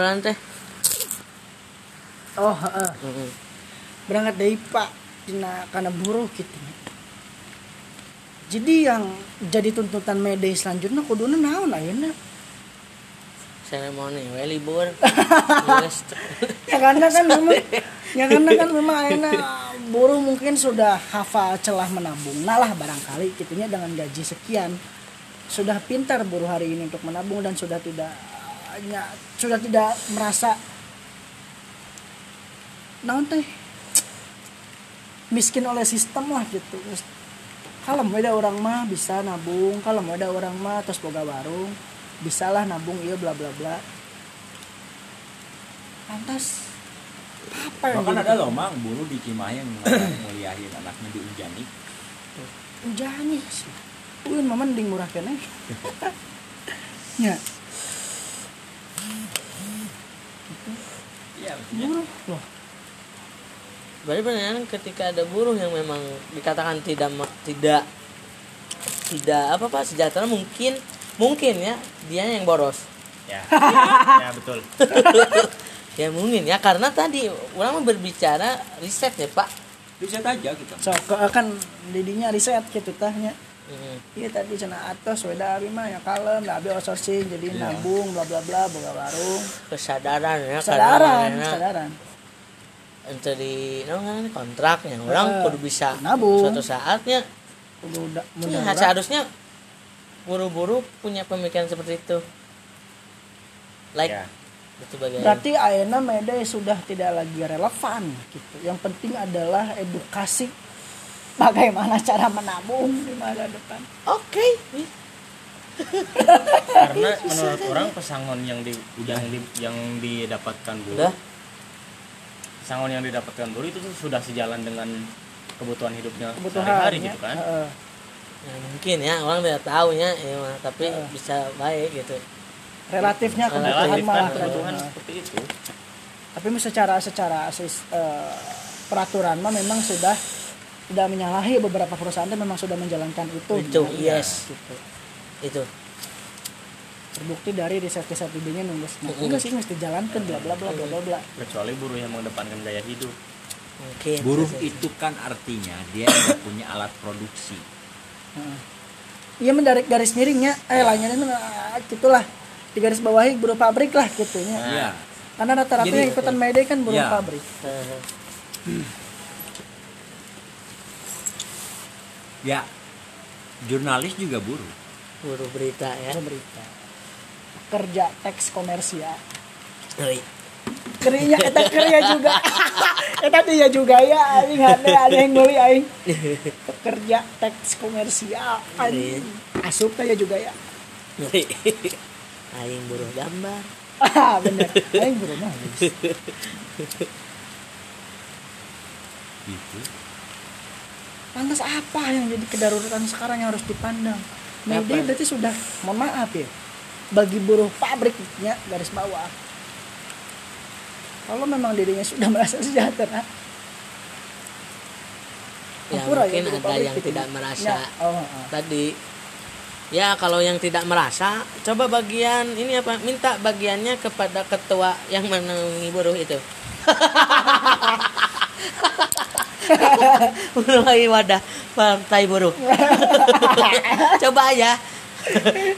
Bulan teh. oh. Heeh. berangkat dari pak dina karena buruh gitu jadi yang jadi tuntutan mede selanjutnya kuduna naon ayeuna Seremoni we libur. Ya karena kan memang ya karena kan memang ayeuna buruh mungkin sudah hafal celah menabung nah lah barangkali gitunya dengan gaji sekian sudah pintar buruh hari ini untuk menabung dan sudah tidak ya, sudah tidak merasa naon teh miskin oleh sistem lah gitu kalau mau ada orang mah bisa nabung kalau mau ada orang mah terus boga warung bisalah nabung iya bla bla bla pantas apa yang Bahkan ada loh mang buruh di Cimahi yang muliahin anaknya di Unjani. Ujani sih. Uin mah mending murah kene. ya, Maksudnya. buruh loh. Berarti benar ketika ada buruh yang memang dikatakan tidak tidak tidak apa pak sejahtera mungkin mungkin ya dia yang boros Ya. ya betul. ya mungkin ya karena tadi orang berbicara riset ya pak Riset aja kita. So, ke- kan didinya riset gitu tahnya. Hmm. Iya tadi cenah atos weda abi mah ya kalem, da abi outsourcing jadi Iya. nabung bla bla bla boga warung. kesadaran ya Kesadaran, kesadaran. untuk di no, kan, kontraknya orang Eh, kudu bisa nabung. suatu saatnya udah ya, mudah seharusnya buru-buru punya pemikiran seperti itu like Ya. itu bagian Berarti ayeuna mede sudah tidak lagi relevan gitu. Yang penting adalah edukasi bagaimana cara menabung di masa depan. oke karena menurut orang pesangon yang di yang di, yang didapatkan buruh udah pesangon yang didapatkan buruh itu tuh sudah sejalan dengan kebutuhan hidupnya Kebutuhan sehari-hari ya. gitu kan Heeh. ya, mungkin ya orang tidak tahu ya, ya mah, tapi Eh. bisa baik gitu relatifnya kebutuhan relatif malah kan kebutuhan Heeh. seperti itu tapi secara secara eh, peraturan mah memang sudah tidak menyalahi beberapa perusahaan itu memang sudah menjalankan itu. Itu gitu. yes. Gitu. itu. Terbukti dari riset-riset idenya nunggu nah, enggak sih mesti jalankan bla bla bla bla bla bla. Kecuali buruh yang mengedepankan gaya hidup. Mungkin Buruh itu kan artinya dia tidak punya alat produksi. Heeh. iya mendarik garis miringnya. Eh lainnya itu ah, gitulah. Di garis bawahi buruh pabrik lah gitu ya Iya. karena rata-rata yang ikutan Mayday kan buruh Iya. pabrik. Eh, Ya. Jurnalis juga buruh. buruh berita ya buruh berita kerja teks komersial Ngeri. kerinya eta kerja juga eta dia juga ya aing ada ada yang beli aing pekerja teks komersial aing asup teh ya juga ya Ngeri. aing buruh gambar ah bener aing buru nulis Gitu. Lantas apa yang jadi kedaruratan sekarang yang harus dipandang? Mayday Apa? berarti sudah mohon maaf ya. Bagi buruh pabriknya garis bawah. Kalau memang dirinya sudah merasa sejahtera ya Ampura mungkin buruh ada yang tidak merasa Ya, oh, oh. tadi. Ya kalau yang tidak merasa coba bagian ini apa? Minta bagiannya kepada ketua yang menaungi buruh itu mulai wadah partai buruh coba ya.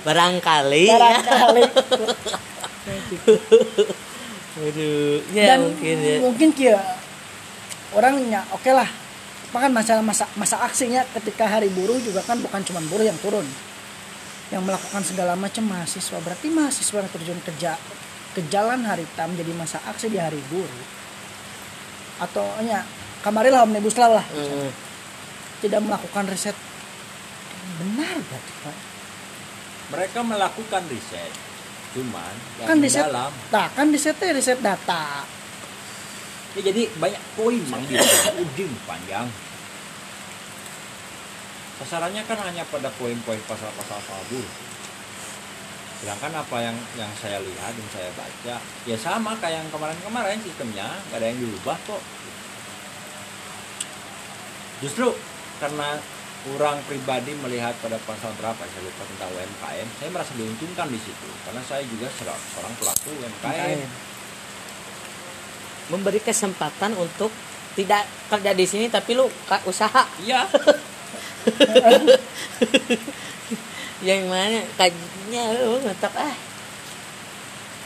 Barangkali. Ya. barangkali. Aduh, ya dan mungkin ya. mungkin kia orangnya oke lah. Bahkan masalah masa masa aksinya ketika hari buruh juga kan bukan cuma buruh yang turun. Yang melakukan segala macam mahasiswa. Berarti mahasiswa yang terjun ke ja- ke jalan hari tam jadi masa aksi di hari buruh. Atau ya kemarin lah omnibus law lah Hmm, tidak melakukan riset benar berarti Pak? Mereka melakukan riset. Cuman yang kan di riset dalam nah kan risetnya riset data ya jadi banyak poin mang di ujung panjang. Sasarannya kan hanya pada poin-poin pasal-pasal buruh. Sedangkan apa yang yang saya lihat dan saya baca ya sama kayak yang kemarin-kemarin sistemnya nggak ada yang diubah kok. Justru karena kurang pribadi melihat pada pasal berapa saya lupa tentang UMKM, saya merasa diuntungkan di situ. Karena saya juga seorang pelaku UMKM. Memberi kesempatan untuk tidak kerja di sini tapi lu usaha. Iya. Yang mana kajinya lu ngetok ah.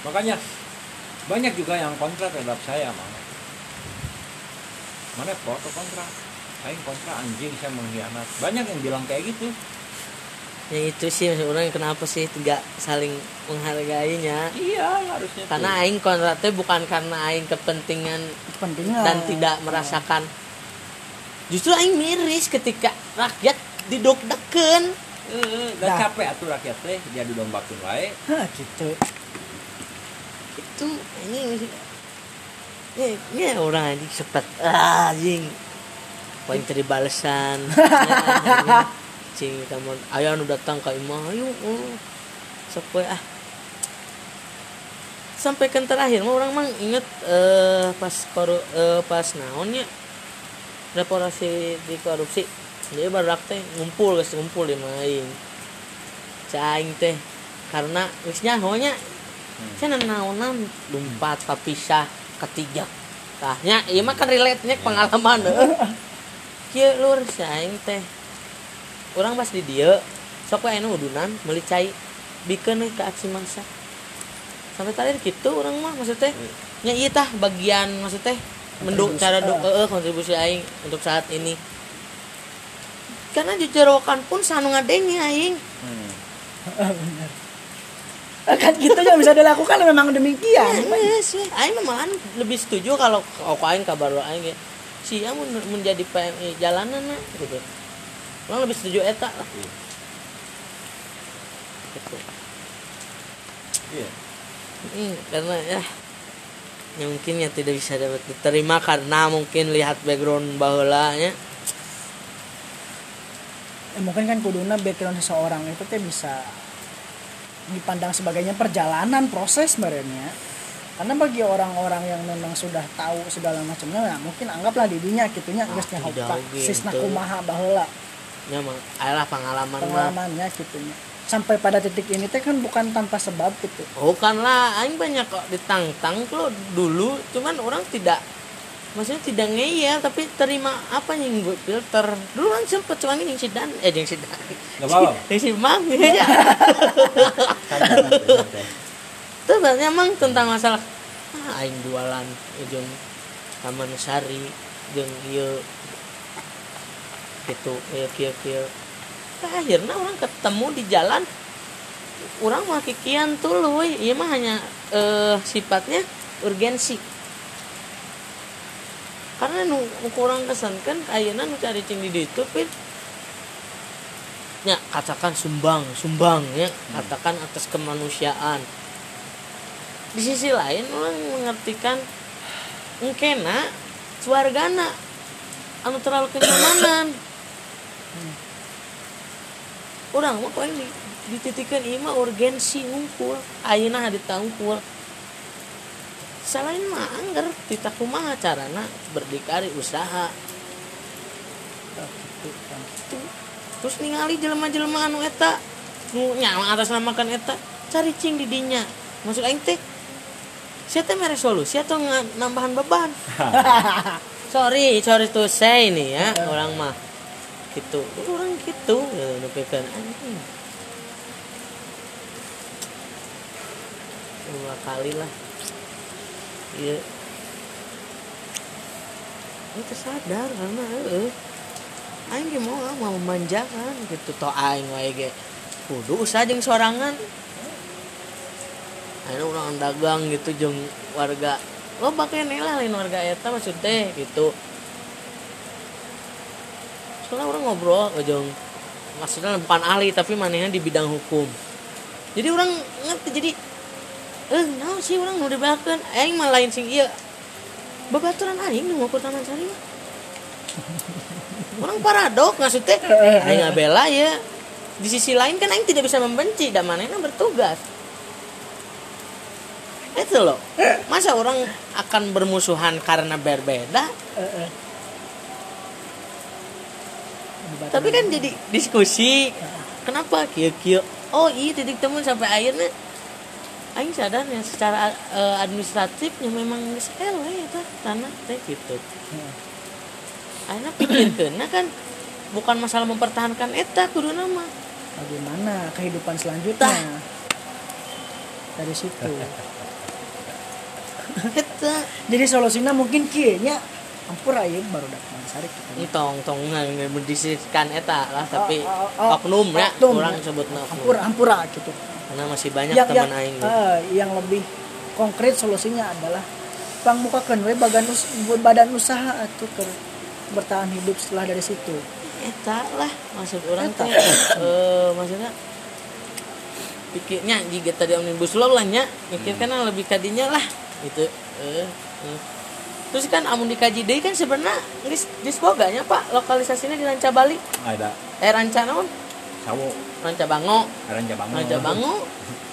Makanya banyak juga yang kontra terhadap saya mang. Mana pro atau Aing kontra anjing saya mengkhianat. Banyak yang bilang kayak gitu. Yang itu sih maksud orang kenapa sih tidak saling menghargainya? Iya harusnya karena aing kontraknya bukan karena aing kepentingan kepentingan. dan tidak merasakan. Justru aing miris ketika rakyat didok-deken Eh, dan Dah. capek atuh rakyat teh jadi dombakeun wae. Hah, gitu. Itu ini ya, ya orang anjing sepet ah, anjing paling tadi balesan. Ya, anjing kamu. Ayah nu datang ke imah ayo sok we, ah. Sampai kan terakhir mah orang mang inget eh, pas koru, eh, pas naonnya reparasi di korupsi. Jadi baru teh ngumpul guys ngumpul di main. Caing teh karena wisnya hanya Saya naonan lumpat papisah ketiga. Tahnya iya mah kan relate nya pengalaman Kieu lur saing teh. Orang pas di dia sok we anu udunan meuli cai. Bikeun ke aksi mangsa. Sampai terakhir gitu orang mah maksudnya? Nya iya tah bagian maksudnya? Menduk Kontribusi, cara eh. do eh, kontribusi aing untuk saat ini. Karena jejerokan pun sanu ngadengnya aing. Hmm. kan gitu yang bisa dilakukan memang demikian. Yes, yes. Aing mah malahan lebih setuju kalau kalau aing kabar aing ya. Si mun menjadi PMI jalanan nah, gitu. Orang lebih setuju eta lah. Gitu. iya Hmm, karena ya ya mungkin ya tidak bisa dapat diterima karena mungkin lihat background baheula nya. Ya, mungkin kan kuduna background seseorang itu teh bisa dipandang sebagainya perjalanan proses sebenarnya karena bagi orang-orang yang memang sudah tahu segala macamnya nah, mungkin anggaplah didinya gitunya geus Ah, tidak oge sisna kumaha baheula Ya mah adalah pengalaman mah. pengalamannya gitunya sampai pada titik ini teh kan bukan tanpa sebab gitu. Bukan lah, aing banyak kok ditantang tuh dulu, cuman orang tidak maksudnya tidak ngeyel tapi terima apa yang gue filter. Dulu kan sempet cuman yang si dan eh yang si dan. Gak apa-apa. yang si mang ya Santai, santai, santai. itu banyak mang tentang masalah ah, aing jualan ujung taman sari jeung ieu gitu ieu kieu kieu Nah, akhirnya orang ketemu di jalan orang mah kikian tuh loh iya mah hanya eh, sifatnya urgensi. Karena nu nu kurang kesan kan ayeuna nu cari cing di ditu pin ya katakan sumbang sumbang ya. Katakan atas kemanusiaan di sisi lain orang mengartikan engkena suargana anu terlalu kenyamanan. Orang mah paling di, dititikan ima urgensi ngumpul. Ayeuna hadi tangkul selain mah angger tita kumaha carana? Berdikari usaha. Terus ningali jelema-jelema anu eta nu nyawa atas namakan eta cari cing di dinya masuk aing teh saya teh mere solusi atau nambahan beban? Sorry sorry to say nih ya orang mah gitu. Orang gitu ya nepikeun anjing. Dua kali lah. Iya. Itu sadar karena eh aing mau mau memanjakan gitu. Toh aing wae ge kudu usaha jeung sorangan akhirnya orang dagang gitu jeung warga lo pakai lah lain warga eta maksud teh gitu. Soalnya orang ngobrol ujung maksudnya bukan ahli tapi manehnya di bidang hukum. Jadi orang ngerti jadi eh naon sih orang mau dibahakan aing mah lain sing iya babaturan aing nu ngukur taman sari orang paradok maksudnya aing ngabela ya. Di sisi lain kan aing tidak bisa membenci dan manehna bertugas itu loh. Masa orang akan bermusuhan karena berbeda? Tapi kan jadi diskusi. Kenapa? Kia kia oh iya titik temu sampai akhirnya. Aing sadar ya secara eh, administratifnya memang geus eleh eta tanah teh gitu. Akhirnya pikirkeun kan bukan masalah mempertahankan eta kudu nama. Bagaimana kehidupan selanjutnya? Dari situ jadi solusinya mungkin kieu nya ampur ayeuna baru datang sarik kita ini tong tong mendisisikan eta lah tapi Oh, oh, oh, oknum ya kurang ya. sebutna ampur ampura gitu. Karena masih banyak yang, teman aing. eh, yang lebih konkret solusinya adalah pangmukakeun we bagan us, badan usaha atau ke bertahan hidup setelah dari situ. Eta lah. Maksud orang teh eh maksudnya pikirnya jika tadi omnibus law lah nya. Mikirkan yang lebih kadinya lah gitu eh, eh. terus kan amun dikaji deui kan sebenarnya geus geus boga nya Pak? Lokalisasinya di Ranca Bali? Ada. Eh Ranca naon sawo Ranca Bango. Ranca Bango. Ranca Bango.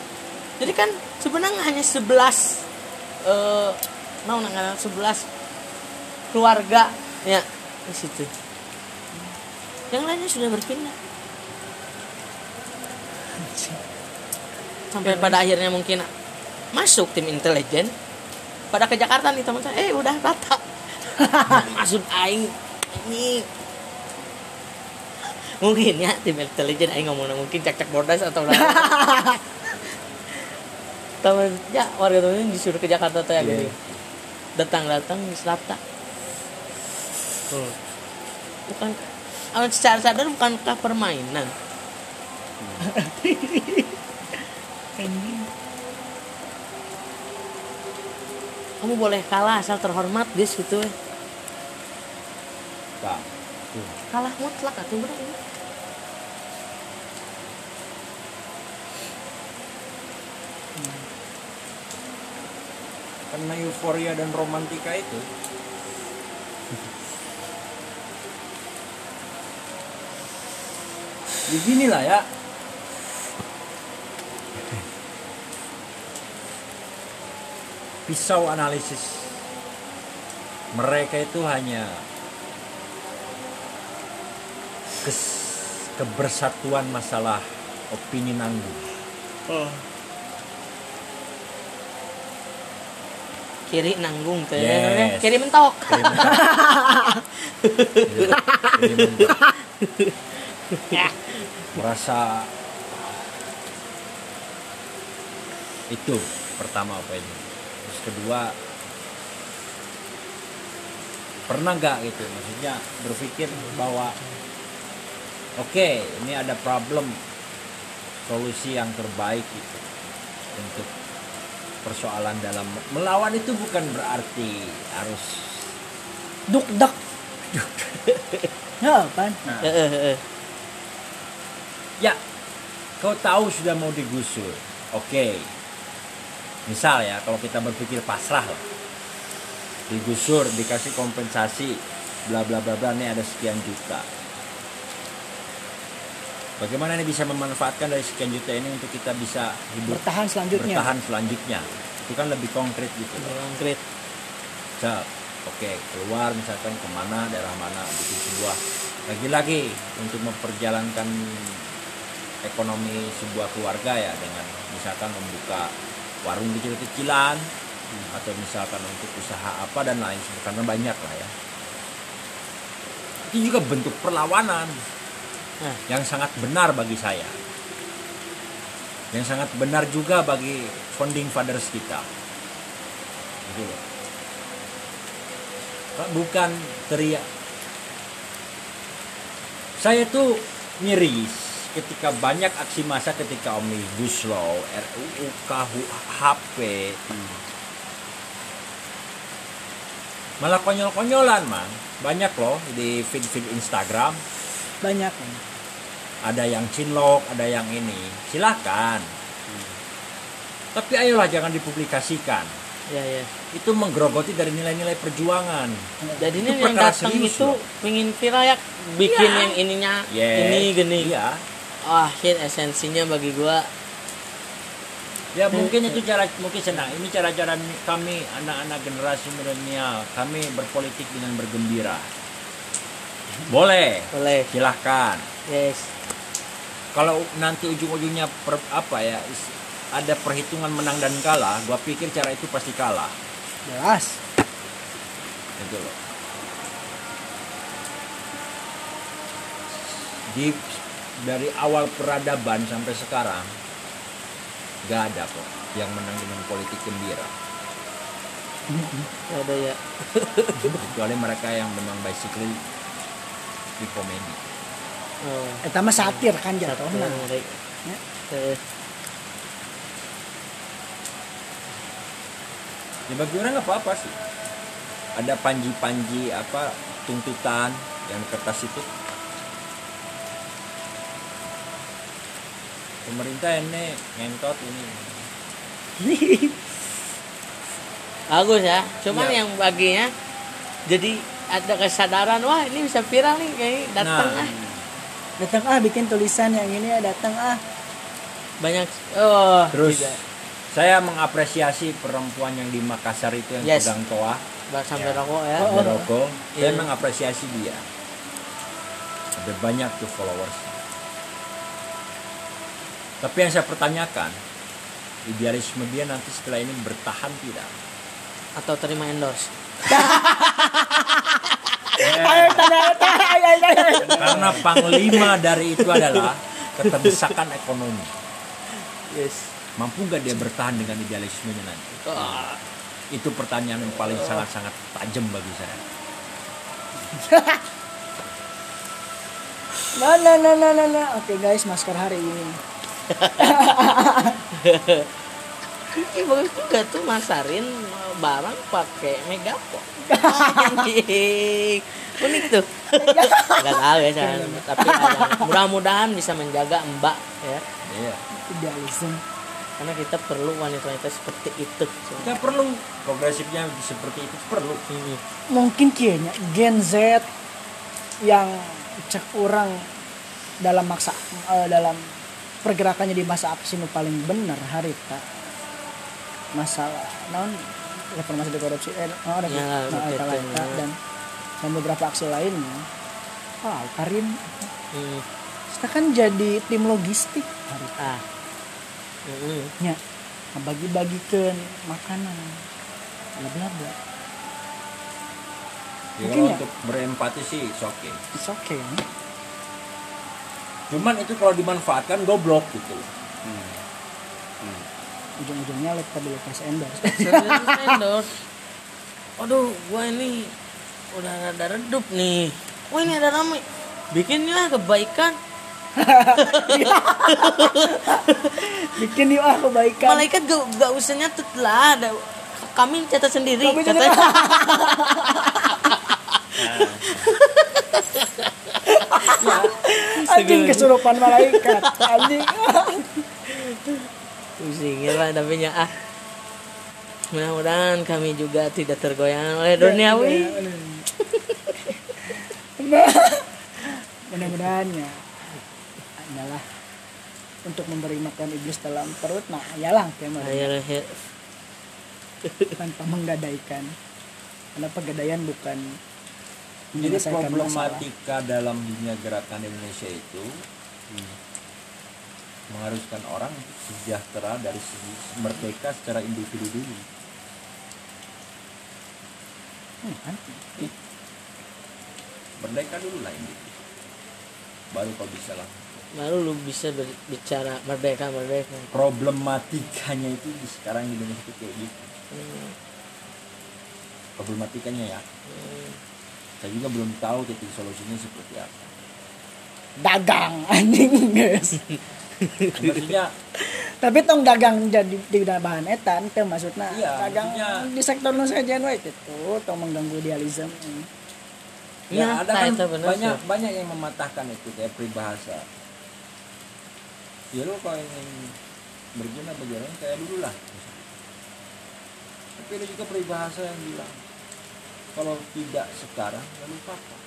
Jadi kan sebenarnya hanya 11 eh naon ngaran 11 keluarga ya di situ. Yang lainnya sudah berpindah. Sampai pada akhirnya mungkin masuk tim intelijen pada ke Jakarta nih teman saya. Eh udah rata. Maksud aing ini. Mungkin ya tim intelijen aing ngomong mungkin cek cek bordas atau udah teman ya warga temen disuruh ke Jakarta tuh ya gini datang datang di Selata bukan kalau secara sadar bukankah permainan kamu boleh kalah asal terhormat guys gitu Pak. kalah mutlak atau berapa ya? karena euforia dan romantika itu beginilah ya pisau analisis mereka itu hanya kes- kebersatuan masalah opini nanggung kiri nanggung teh Yes. kiri mentok Kiri mentok. Kiri mentok. merasa itu pertama apa ini kedua pernah nggak gitu maksudnya berpikir bahwa oke ini ada problem solusi yang terbaik gitu untuk persoalan dalam melawan itu bukan berarti harus duk dak ya kan Eh, eh, eh. Ya, kau tahu sudah mau digusur. Oke. Misal ya, kalau kita berpikir pasrah lah. Digusur, dikasih kompensasi, bla bla bla bla, ini ada sekian juta. Bagaimana ini bisa memanfaatkan dari sekian juta ini untuk kita bisa hidup bertahan selanjutnya bertahan selanjutnya? Itu kan lebih konkret gitu. konkret Siap. Oke, keluar misalkan ke mana, daerah mana, bikin sebuah lagi-lagi untuk memperjalankan ekonomi sebuah keluarga ya dengan misalkan membuka warung kecil-kecilan atau misalkan untuk usaha apa dan lain sebagainya karena banyak lah ya. Itu juga bentuk perlawanan Nah. yang sangat benar bagi saya. Yang sangat benar juga bagi founding fathers kita. Gitu loh. Bukan teriak. Saya tuh miris ketika banyak aksi massa ketika Omnibus Law, RUU, KUHP. Malah konyol-konyolan, man. Banyak loh di feed-feed Instagram. banyak Ada yang cinlok, ada yang ini. Silakan. Tapi ayolah jangan dipublikasikan. ya ya Itu menggerogoti dari nilai-nilai perjuangan. jadi Itu ini yang datang itu loh. pengen viral ya bikin Iya. yang ininya Yes. ini gini Iya. Ah shit esensinya bagi gua Ya mungkin itu cara mungkin senang. Ini cara-cara kami anak-anak generasi milenial kami berpolitik dengan bergembira. Boleh, boleh silahkan. yes Kalau nanti ujung-ujungnya per- apa ya? ada perhitungan menang dan kalah gua pikir cara itu pasti kalah jelas gitu loh di dari awal peradaban sampai sekarang gak ada kok yang menang dengan politik gembira. Nggak ada ya. Kecuali mereka yang memang basically di komedi. Oh. Eta mah satir kan hari Ya. Eh, ya bagi orang nggak apa-apa sih. Ada panji-panji apa tuntutan yang kertas itu pemerintah ini ngentot ini bagus ya cuman Iya. yang baginya jadi ada kesadaran wah ini bisa viral nih kayak datang nah ah datang ah bikin tulisan yang ini ya datang ah banyak oh terus tidak. saya mengapresiasi perempuan yang di Makassar itu yang Yes. pegang toa Ba- sampai Ya. rokok ya Oh, oh. merokok saya Iya. mengapresiasi dia ada banyak tuh followers tapi yang saya pertanyakan idealisme dia nanti setelah ini bertahan tidak? Atau terima endorse? Ayo karena panglima dari itu adalah keterdesakan ekonomi. Yes. Mampu nggak dia bertahan dengan idealismenya nanti? Oh, itu pertanyaan yang paling sangat-sangat tajam bagi saya. Nah nah nah nah nah, nah. oke guys masker hari ini Ih, bagus juga tuh masarin barang pakai megapon. Unik tuh. Nggak tahu ya saya tapi mudah-mudahan bisa menjaga mbak ya. Iya. Idealisme. Karena kita perlu wanita-wanita seperti itu. Kita perlu. Progresifnya seperti itu perlu. Hmm. mungkin kayaknya Gen Z yang cek orang dalam maksa eh, dalam pergerakannya di masa aksi nu paling bener harita masalah non reformasi di korupsi eh oh, ada Ya, nah, lah, eta. betul. dan dan beberapa aksi lainnya wow Karin Hmm. kita kan jadi tim logistik harita ah Hmm. nya bagi-bagikan makanan bla bla bla Ya, Mungkin ya. untuk berempati sih it's okay. okay ya. Cuman itu kalau dimanfaatkan goblok gitu. ujung-ujungnya lihat tadi lepas endorse. Endorse. Aduh gua ini udah rada redup nih. Wah ini ada rame. Bikin lah kebaikan. Bikin yuk ah kebaikan. Malaikat gak, gak usah nyatet lah. Ada kami catat sendiri Kami catat. anjing kesurupan malaikat anjing. Pusing ya pak tapi ya ah. Mudah-mudahan kami juga tidak tergoyang oleh duniawi mudah-mudahan ya adalah untuk memberi makan iblis dalam perut nah yalah kayak Ayo, he- tanpa menggadaikan. Karena pegadaian bukan Jadi menyelesaikan masalah problematika dalam dunia gerakan Indonesia itu mengharuskan orang sejahtera dari segi merdeka secara individu dulu. Hmm? Merdeka dulu lah individu. Baru kau bisa lah. baru lu bisa berbicara merdeka merdeka Problematikanya itu di sekarang di Indonesia itu kayak gitu. Hmm, Problematikanya ya. hmm. Saya juga belum tahu titik solusinya seperti apa. dagang anjing guys Maksudnya tapi tong dagang jadi di bahan etan itu maksudnya Iya, dagang maksudnya- di sektor nu saja we itu tong mengganggu idealisme Ya, ya, ada kan itu benar, banyak sih. banyak yang mematahkan itu kayak peribahasa. Ya lu kalau ingin berguna berjalan kayak dulu lah. Tapi ada juga peribahasa yang bilang kalau tidak sekarang lalu kapan?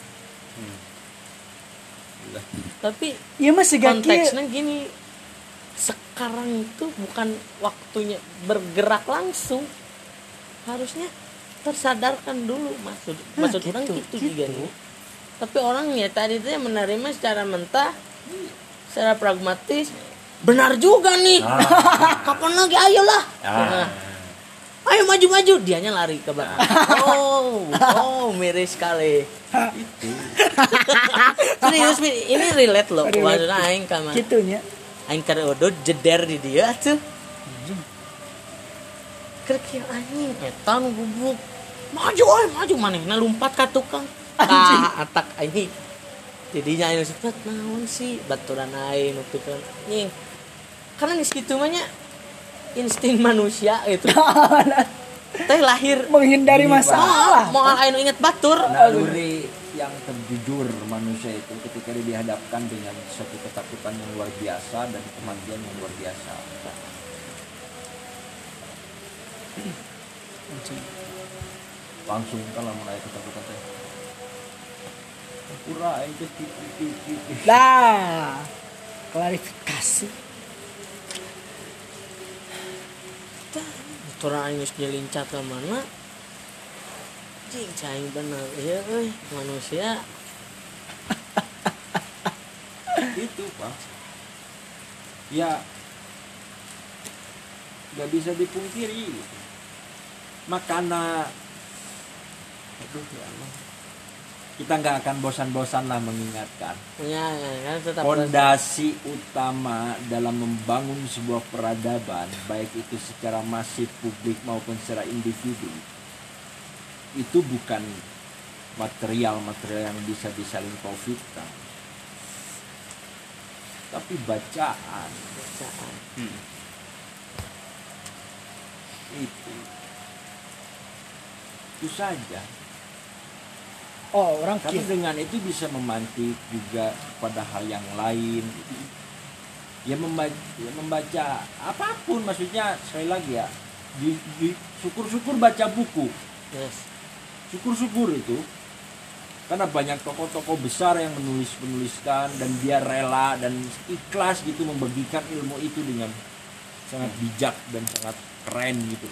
Udah. tapi ya masih konteksnya gini. Sekarang itu bukan waktunya bergerak langsung. Harusnya tersadarkan dulu maksud Nah, maksud gitu, orang gitu, gitu. juga nih. Tapi orangnya tadi itu yang menerima secara mentah secara pragmatis benar juga nih. Kapan lagi? Ayolah. Ah. Nah, ayo maju maju dianya lari ke belakang oh oh miris sekali. Itu. Serius ini relate loh. Maksudnya aing kama gitunya. Aing kareodo jeder di dia tuh. Kerkir anjing etan gubuk. Maju oi maju. Manehna lompat ka tukang? Ah atak aing jadinya aing sempet naon sih? Baturan aing nutukeun anjing karena geus kitu mah nya insting manusia gitu. Teh lahir. Menghindari masalah. Mau aing nu inget batur. Naluri yang terjujur manusia itu ketika dia dihadapkan dengan suatu ketakutan yang luar biasa dan kematian yang luar biasa. Langsung kalau mulai ketakutan teh. Pura Nah, klarifikasi. Turun aing geus nyelincat ke mana? Cing cing bener ya euy manusia. Itu pak. Ya nggak bisa dipungkiri. Makanya aduh ya Allah kita nggak akan bosan-bosan lah mengingatkan punya kan tetap Fondasi utama dalam membangun sebuah peradaban, baik itu secara masif publik maupun secara individu, itu bukan material-material yang bisa disaling konflikkan, tapi bacaan bacaan. itu. Itu saja. Oh, orang Karena kira dengan itu bisa memantik juga pada hal yang lain. Ya membaca, ya membaca apa pun maksudnya sekali lagi ya. Di, di- syukur-syukur baca buku. Yes. Syukur-syukur itu karena banyak tokoh-tokoh besar yang menulis menuliskan dan dia rela dan ikhlas gitu membagikan ilmu itu dengan sangat bijak dan sangat keren gitu.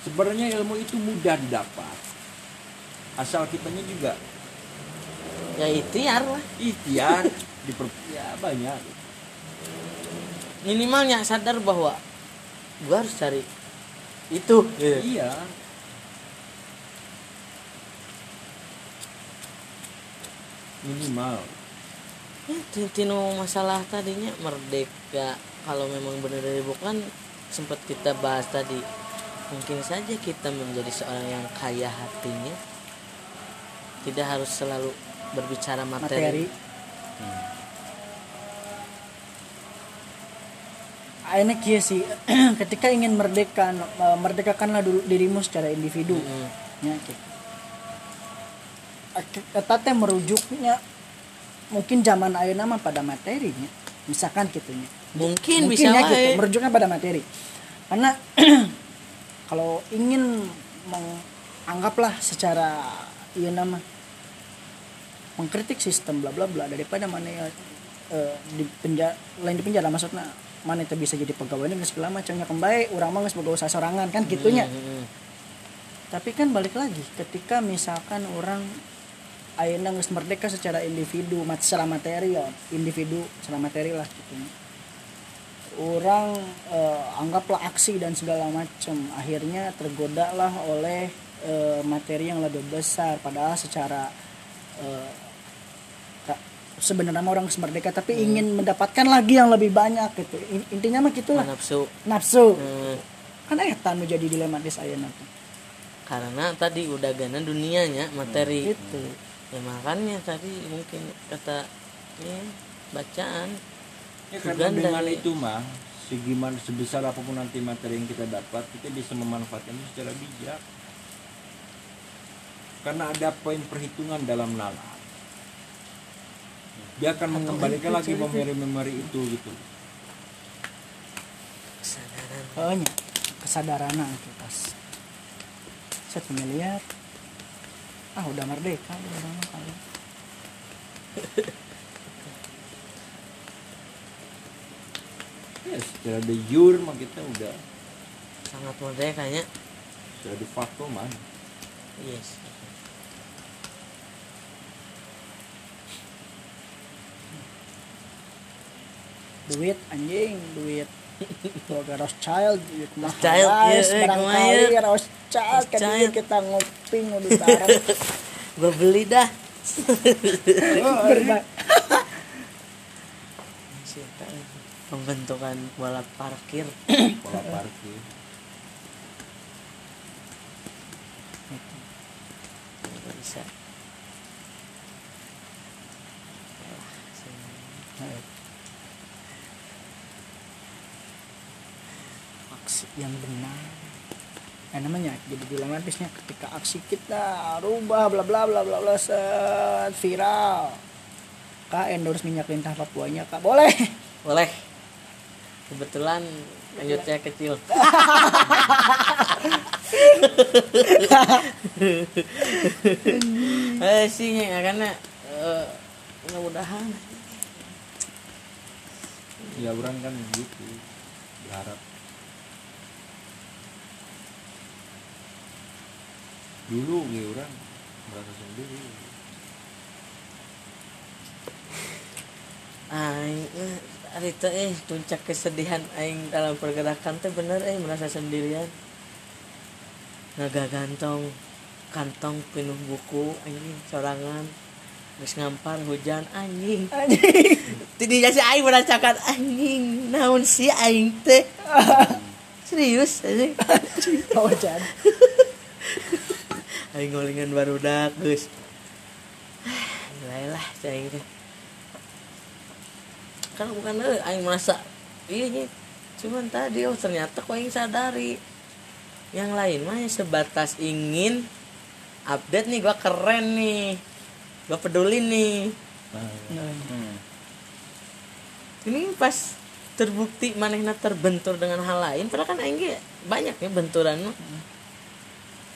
Sebenarnya ilmu itu mudah didapat. Asal kitanya juga Ya ikhtiar lah. ikhtiar diper ya banyak. Minimalnya sadar bahwa gua harus cari itu. Gitu. Iya. Minimal. Ya, ti- tino masalah tadinya merdeka kalau memang benar dari bukan sempat kita bahas tadi mungkin saja kita menjadi seorang yang kaya hatinya tidak harus selalu berbicara materi. materi, Ah, Ini kia sih, ketika ingin merdeka, merdekakanlah dulu dirimu secara individu. Mm. Ya, gitu. Eta teh merujuknya mungkin zaman ayeuna mah pada materinya. Misalkan gitunya. mungkin, mungkin bisa ya gitu merujuknya pada materi karena kalau ingin menganggaplah secara iya nama mengkritik sistem bla bla bla daripada mana ya eh, di penjara lain di penjara maksudnya mana itu bisa jadi pegawai ini segala macamnya kembali orang mah boga usaha sorangan kan gitunya. Mm, mm, tapi kan balik lagi ketika misalkan orang ayeuna geus merdeka secara individu secara materi ya individu secara materi lah gitu orang eh, anggaplah aksi dan segala macam. Akhirnya tergoda lah oleh eh, materi yang lebih besar. Padahal secara eh, ka- sebenarnya orang merdeka tapi ingin mendapatkan lagi yang lebih banyak gitu. In- intinya mah gitulah. Nafsu nafsu Mm, kan eta nu jadi dilematis tuh karena tadi udah gana dunianya materi. Gitu. Ya makanya tadi mungkin kata ya bacaan Ya karena dengan itu mah segimana sebesar apa pun nanti materi yang kita dapat kita bisa memanfaatkannya secara bijak. Karena ada poin perhitungan dalam nalar. Dia akan mengembalikan lagi memori-memori itu. gitu. kesadaran. Oh kesadaran itu pas set familiar ah udah merdeka udah lama kali Ya secara de jure mah kita udah sangat merdekanya secara de facto mah. yes. Duit anjing duit. Keluarga Rothschild duit mah Rothschild, iya, eh, barangkali kumaha Rothschild kan kita ngopi ngopi bareng. Gue beli dah. Berba- Siapa ya? Pembentukan balap parkir. Pola parkir. Nggak bisa. Aksi yang benar. Eh namanya jadi dilematisnya ketika aksi kita rubah bla bla bla bla bla set viral. Kak endorse minyak lintah Papuanya kak boleh? Boleh kebetulan lanjutnya kecil. Eh sih ya karena eh, mudah-mudahan. Ya orang kan gitu berharap. Dulu ya orang merasa sendiri. Aing itu eh puncak kesedihan aing dalam pergerakan teh bener eh merasa sendirian. Naga gantong kantong penuh buku anjing sorangan. Terus ngampar hujan anjing. Anjing. Tidinya si aing merasakan anjing naon si aing teh? Serius anjing. Wajan aing? Ngolingan barudak geus. Nilai lah si aing teh karena bukan eh, aing merasa iya Nyi. cuman tadi oh ternyata kok aing sadari. Yang lain mah ya sebatas ingin update nih gua keren nih. Gua peduli nih. Nah, hmm. ini pas terbukti manehna terbentur dengan hal lain padahal kan aing banyak ya benturan mah.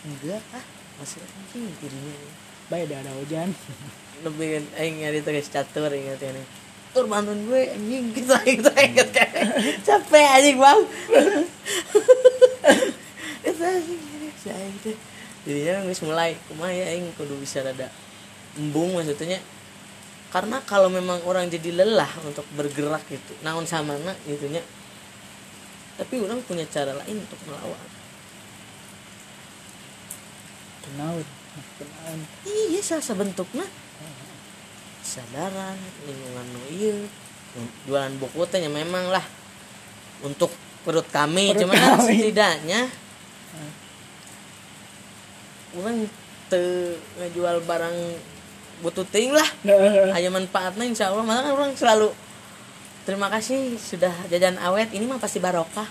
Enggak ah masih anjing dirinya baik ada hujan. Lebih kan aing nyari tugas catur ingat ya nih tur bantuin gue anjing. Kita kita ingat kan capek anjing bang. Itu anjing. Aing teh jadinya geus mulai. Kumaha ya aing kudu bisa rada embung maksudnya. Karena kalau memang orang jadi lelah untuk bergerak gitu naon sama nak gitunya. Tapi orang punya cara lain untuk melawan. Kenaun kenaun iya salah bentuknya sadaran lingkungan nu ieu jualan buku teh nya memang lah. Untuk perut kami Perut cuman kan kami. setidaknya orang te ngejual barang butuh ting lah. Aja manfaatnya insya Allah. Malah kan orang selalu terima kasih sudah jajan awet. Ini mah pasti barokah.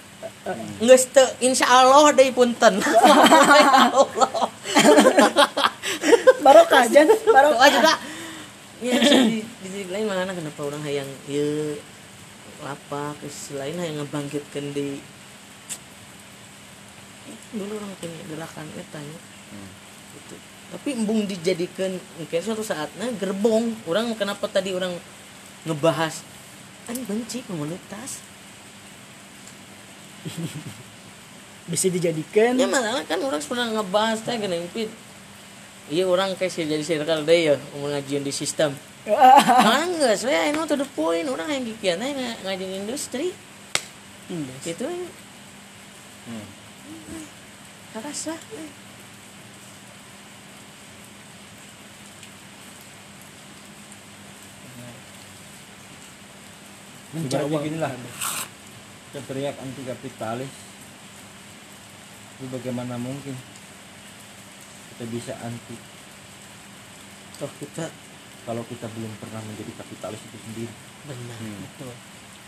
Nggak te insya Allah deh punten. Allah. Barokah jan Doa barokah juga ya di, di sisi lain mana kenapa orang hayang ya lapak di sisi lain hayang ngebangkitkan di dulu orang punya gerakan eta nya gitu. tapi embung dijadikan mungkin suatu saatnya gerbong. Orang kenapa tadi orang ngebahas kan benci komunitas. Bisa dijadikan. Ya masalah kan orang pernah ngebahas teh gini. Iya orang kayak sih jadi circle deh ya mau ngajian di sistem enggak, saya know to the point. Orang yang kikian aja ng ngajin industri. Gitu aja. Hmm. Lah. Ibaratnya gini lah kita teriak anti kapitalis itu bagaimana mungkin kita bisa anti Toh kita kalau kita belum pernah menjadi kapitalis itu sendiri benar, Hmm. betul.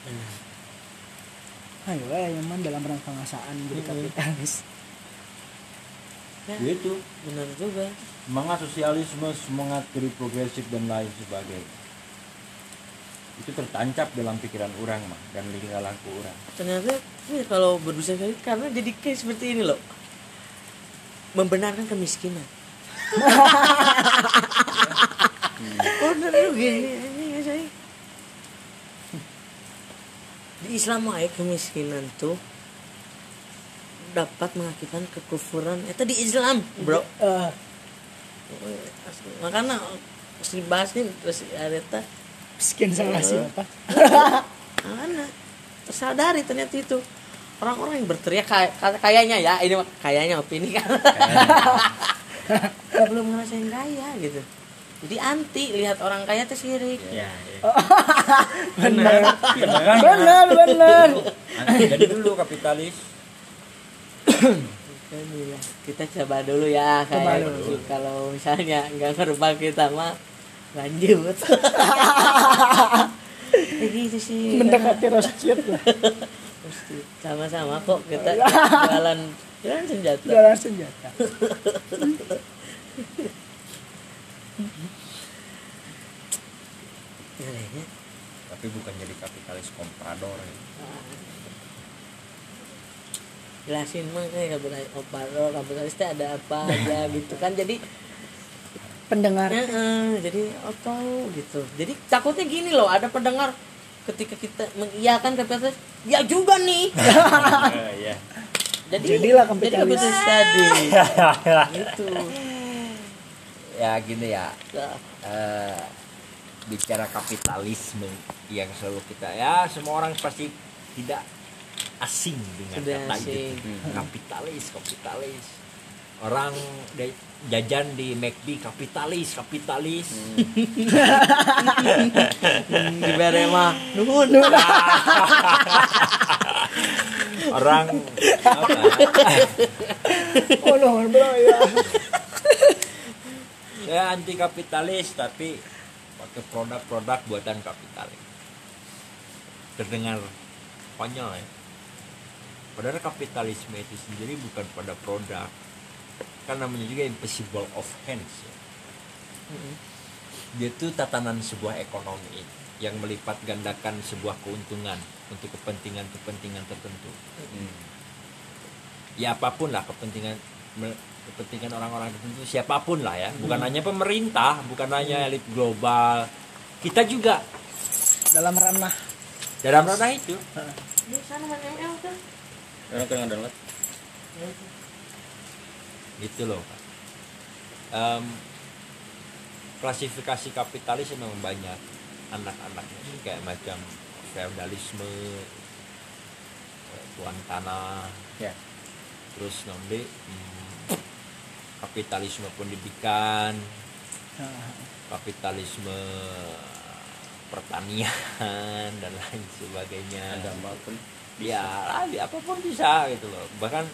Benar. ayo eh emang dalam rangka pengasaan jadi Hmm. kapitalis Ya, itu benar juga. semangat sosialisme semangat teori progresif dan lain sebagainya itu tertancap dalam pikiran orang mah dan lingkar laku orang Ternyata ya, kalau berusaha kali karena jadi kayak seperti ini loh. Membenarkan kemiskinan. oh, bener juga ini, ini ya saya. Di Islam mah ya, kemiskinan tuh dapat mengakibatkan kekufuran. Itu di Islam, bro. Eh, Makanya si bahas nih terus ada ta miskin sama siapa mana sadari ternyata itu orang-orang yang berteriak kay- kay- kayaknya ya ini kayaknya opini. Kan Ya, belum ngerasain kaya gitu. Jadi anti lihat orang kaya tuh sirik ya, ya. benar. Beneran. benar. Benar jadi dulu kapitalis. Kita coba dulu ya kayak dulu. kalau misalnya nggak ngerebak kita mah lanjut. Kayak gitu sih mendekati roasted lah Pasti. sama-sama kok kita jualan jualan senjata jalan senjata tapi bukan jadi kapitalis komprador ya. jelasin mah kayak kapitalis oparo kapitalis teh ada apa aja gitu kan jadi pendengar Heeh, jadi apa gitu jadi takutnya gini loh ada pendengar ketika kita mengiyakan kapitalis ya juga nih. Ya, ya. jadi Jadilah jadi kapitalis. kapitalis tadi. Gitu. Ya gini ya. Eh, bicara kapitalisme yang selalu kita ya semua orang pasti tidak asing dengan Sudah kata asing. itu. Kapitalis kapitalis. Orang de- jajan di McD kapitalis kapitalis. Di bere mah nuhun. Orang apa? Oh no bro ya. Saya anti kapitalis tapi pakai produk-produk buatan kapitalis. Terdengar konyol ya. Padahal kapitalisme itu sendiri bukan pada produk kan namanya juga impossible of hands ya. dia itu tatanan sebuah ekonomi yang melipat gandakan sebuah keuntungan untuk kepentingan-kepentingan tertentu. Ya apa pun lah kepentingan kepentingan orang-orang tertentu siapa pun lah ya. Bukan hanya pemerintah bukan hanya elit global. Kita juga. Dalam ranah. Dalam ranah itu. Di sana mana yang Orang download. Gitu loh Em, klasifikasi kapitalis memang banyak anak-anaknya kayak macam feudalisme tuan tanah Ya. terus nanti hmm, kapitalisme pendidikan kapitalisme pertanian dan lain sebagainya. Agama pun ya apa pun bisa gitu loh. Bahkan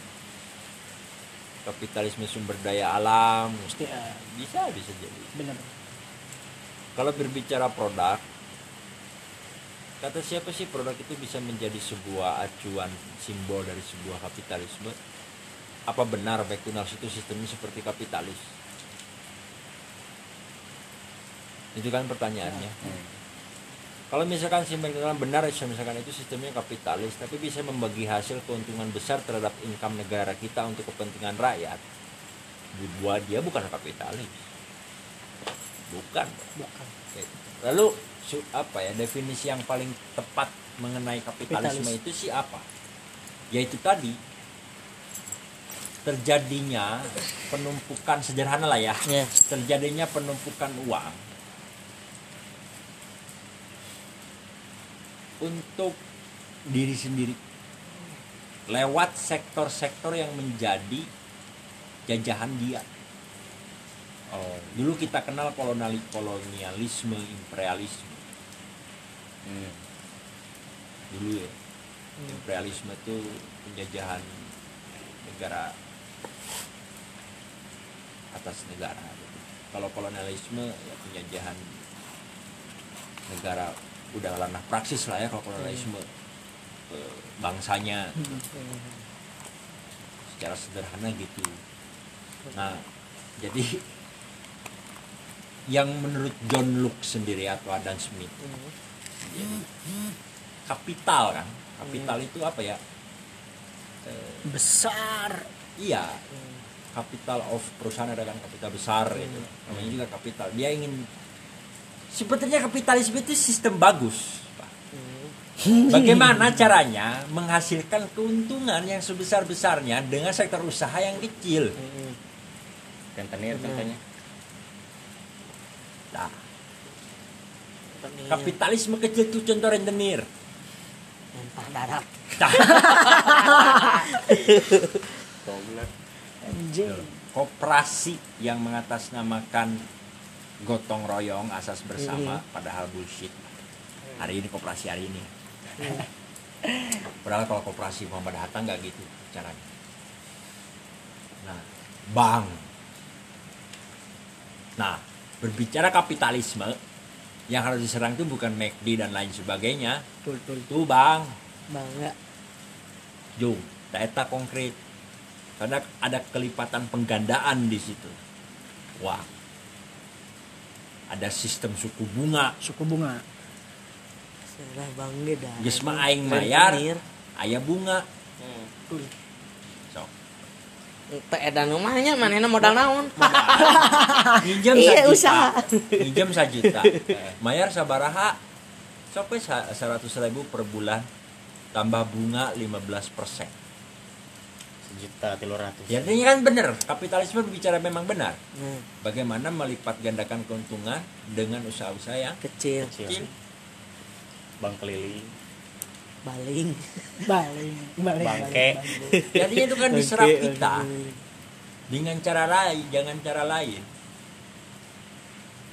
kapitalisme sumber daya alam ya, bisa bisa jadi. Benar. Kalau berbicara produk kata siapa sih produk itu bisa menjadi sebuah acuan simbol dari sebuah kapitalisme? Apa benar McDonald's itu sistemnya seperti kapitalis? Itu kan pertanyaannya kalau misalkan si McDonald benar misalkan itu sistemnya kapitalis tapi bisa membagi hasil keuntungan besar terhadap income negara kita untuk kepentingan rakyat buat dia bukan kapitalis. Bukan. Bukan. Lalu su- apa ya definisi yang paling tepat mengenai kapitalisme Kapitalis. itu sih apa yaitu tadi terjadinya penumpukan sederhana lah ya ya. terjadinya penumpukan uang untuk diri sendiri lewat sektor-sektor yang menjadi jajahan dia. oh Dulu kita kenal koloniali kolonialisme, imperialisme. hmm. Dulu ya. Imperialisme itu penjajahan negara atas negara. gitu. Kalau kolonialisme ya penjajahan negara udah ranah praksis lah ya kalau kolonialisme eh, bangsanya. Secara sederhana gitu. Nah, jadi yang menurut John Locke sendiri atau Adam Smith jadi kapital kan? Kapital itu apa ya? Eh, besar. Iya. Kapital of perusahaan ada kan kapital besar gitu. Namanya juga kapital. Dia ingin sebetulnya kapitalisme itu sistem bagus. Pak. bagaimana caranya menghasilkan keuntungan yang sebesar besarnya dengan sektor usaha yang kecil? Rentenir katanya nah kapitalisme kecil itu contoh rentenir. Tanpa darat. Anjing. Koperasi yang mengatasnamakan gotong royong asas bersama padahal bullshit. Hari ini koperasi hari ini. Padahal kalau koperasi Muhammad Hatta nggak gitu caranya. Nah bank nah berbicara kapitalisme yang harus diserang itu bukan McD dan lain sebagainya. Tul tul itu bang. Bangga Jung, data konkret. Karena ada kelipatan penggandaan di situ. Wah. Ada sistem suku bunga. suku bunga sudah bangga dah Geus mah aing mayar, aya bunga. tul Sok. teh edan rumahnya manehna modal naon Minjem Iya, usaha. Minjem sajuta. Mayar sabaraha? Sok we sa- 100 ribu per bulan tambah bunga 15 persen. Tiga ratus. Ya ini kan benar, kapitalisme bicara memang benar. nah, Bagaimana melipat gandakan keuntungan dengan usaha-usaha yang kecil kecil. Bang keliling. baling balik balik Bangke. Jadinya itu kan diserap kita dengan cara lain, jangan cara lain.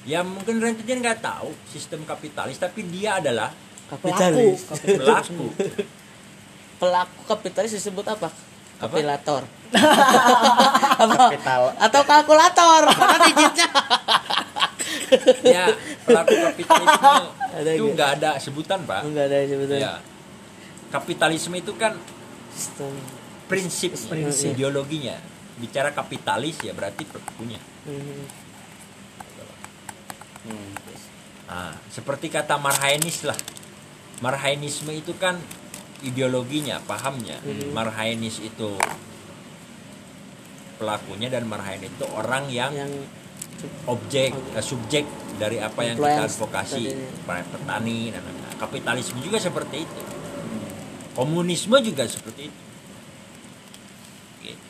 Ya mungkin Rentgen nggak tahu sistem kapitalis, tapi dia adalah kapitalis pelaku. pelaku kapitalis disebut apa Kapilator apa Kapital. atau kalkulator karena digitnya ya pelaku kapitalisme Ada itu nggak? nggak ada sebutan pak. enggak ada sebetulnya Ya. Kapitalisme itu kan sistem prinsip, Prinsip. ideologinya. Bicara kapitalis ya berarti punya. Hmm. Nah, seperti kata Marhainis lah. Marhainisme itu kan ideologinya, pahamnya. Marhainis itu pelakunya dan Marhainis itu orang yang, yang objek, eh, subjek dari apa yang kita advokasi, para petani dan lain-lain. Kapitalisme juga seperti itu. Komunisme juga seperti itu. Gitu.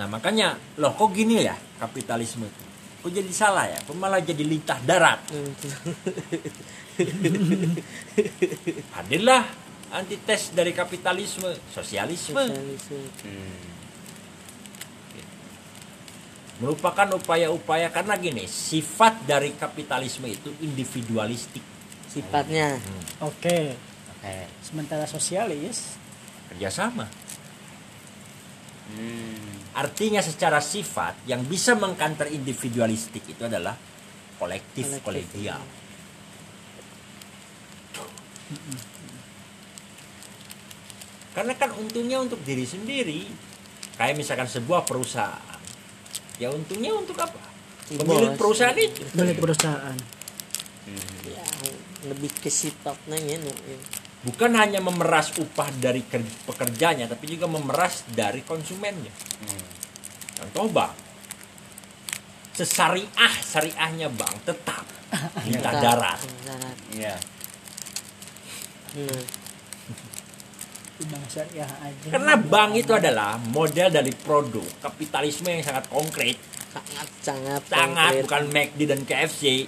Nah makanya, loh kok gini ya kapitalisme itu? Kok jadi salah ya? Kok malah jadi lintah darat? Hadirlah antites dari kapitalisme, sosialisme. sosialisme. Hmm. Merupakan upaya-upaya karena gini, sifat dari kapitalisme itu individualistik. sifatnya oke Oke. sementara sosialis Kerjasama. Hmm. Artinya secara sifat yang bisa mengkanter individualistik itu adalah kolektif, Kolektif. kolegial. Karena kan untungnya untuk diri sendiri. Kayak misalkan sebuah perusahaan. Ya untungnya untuk apa? Pemilik perusahaan itu. milik perusahaan Hmm. ya lebih ke sifatnya ya. Ya. Bukan hanya memeras upah dari ker- pekerjanya, tapi juga memeras dari konsumennya. Hmm. Contoh bank. Sesariah syariahnya bank tetap minta Tetap. darat. Darat. Iya. Bang syariah aja Karena bank itu adalah model dari produk kapitalisme yang sangat konkret, sangat sangat sangat konkret. bukan McD dan KFC.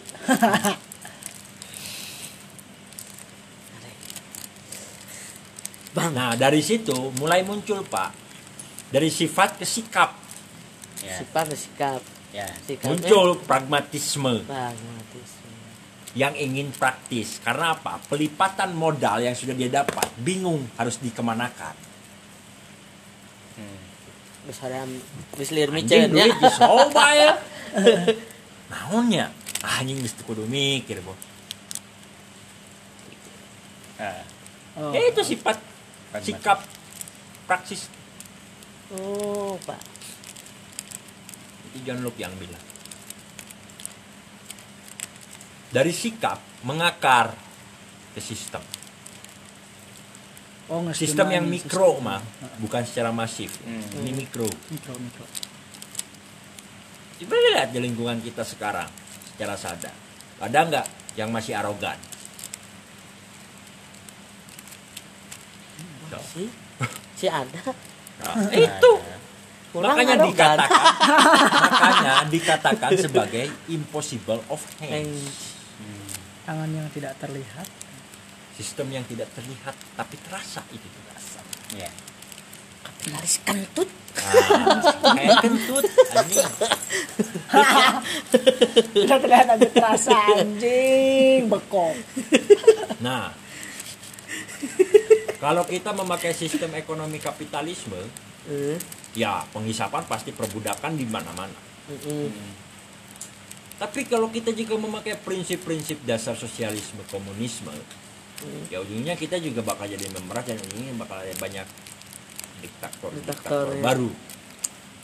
bang Nah dari situ mulai muncul pak dari sifat ke sikap Ya. sifat dan sikap Ya. sikapnya muncul pragmatisme pragmatisme yang ingin praktis karena apa pelipatan modal yang sudah dia dapat bingung harus dikemanakan Hmm. Anjing micen duit ya. ya naonnya Ah, anjing geus kudu mikir bos Ah. oh, ya itu sifat Pragmatis. sikap praksis Oh, Pak. itu John Locke yang bilang dari sikap mengakar ke sistem. Oh sistem yang mikro sistem. mah bukan secara masif. Hmm. ini mikro. Mikro mikro. Coba lihat di lingkungan kita sekarang secara sadar. Ada nggak yang masih arogan? Tuh. Si si ada. Nah, itu. Kurang makanya arogan. dikatakan makanya dikatakan sebagai impossible of hands tangan yang tidak terlihat. Sistem yang tidak terlihat tapi terasa itu terasa. Ya. Laris kentut. ah, kayak kentut anjing. Udah terlihat ada terasa anjing bekok. nah kalau kita memakai sistem ekonomi kapitalisme Eh, ya penghisapan pasti perbudakan di mana-mana. Mm-mm. Tapi kalau kita juga memakai prinsip-prinsip dasar sosialisme komunisme, ya ujungnya kita juga bakal jadi memeras dan ujungnya bakal ada banyak diktator, Diktator, diktator ya. baru.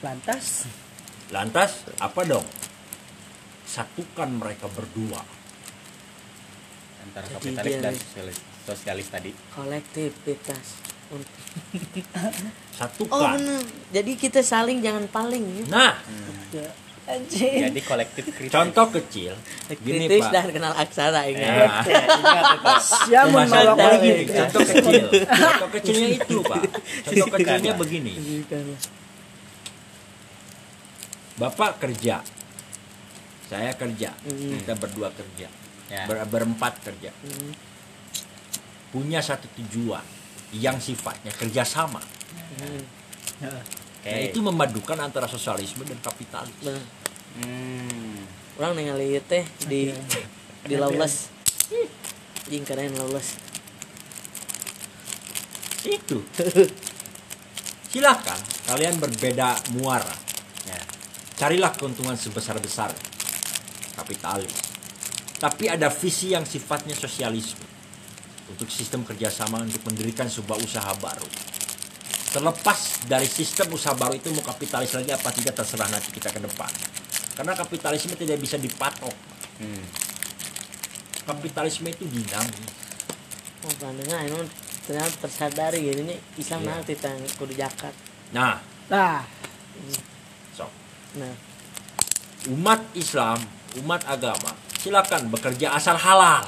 Lantas Lantas apa dong? Satukan mereka berdua. antara Jadi kapitalis dan sosialis, sosialis tadi kolektivitas. Oh Satukan. benar. Jadi kita saling jangan paling ya. Nah, ya, anjing. jadi kolektif kritis contoh kecil. Gini Kritis Pak. dan kenal aksara ingat. Nah, ingat itu Siapa mau maksudnya bawa gini, kolektif? contoh kecil. Contoh kecilnya itu, Pak. Contoh kecilnya begini. Bapak kerja. Saya kerja. Hmm. Kita berdua kerja. ya Ber- berempat kerja. Hmm. punya satu tujuan yang sifatnya kerjasama. Oke Nah, itu memadukan antara sosialisme dan kapitalis. Benar. hmm. Orang ningali teh di di Lawless. Jing keren Lawless. Itu. Silakan kalian berbeda muara. ya Carilah keuntungan sebesar-besar kapitalis. Tapi ada visi yang sifatnya sosialisme. Untuk sistem kerjasama untuk mendirikan sebuah usaha baru. Terlepas dari sistem usaha baru itu mau kapitalis lagi apa tidak terserah nanti kita ke depan. Karena kapitalisme tidak bisa dipatok. hmm. Kapitalisme itu dinamis. Oh, pandengan anu ternyata tersadari gini nih Islam Iya. nanti tang kudu jakat. Nah, Nah, sok. Nah, umat Islam, umat agama, silakan bekerja asal halal,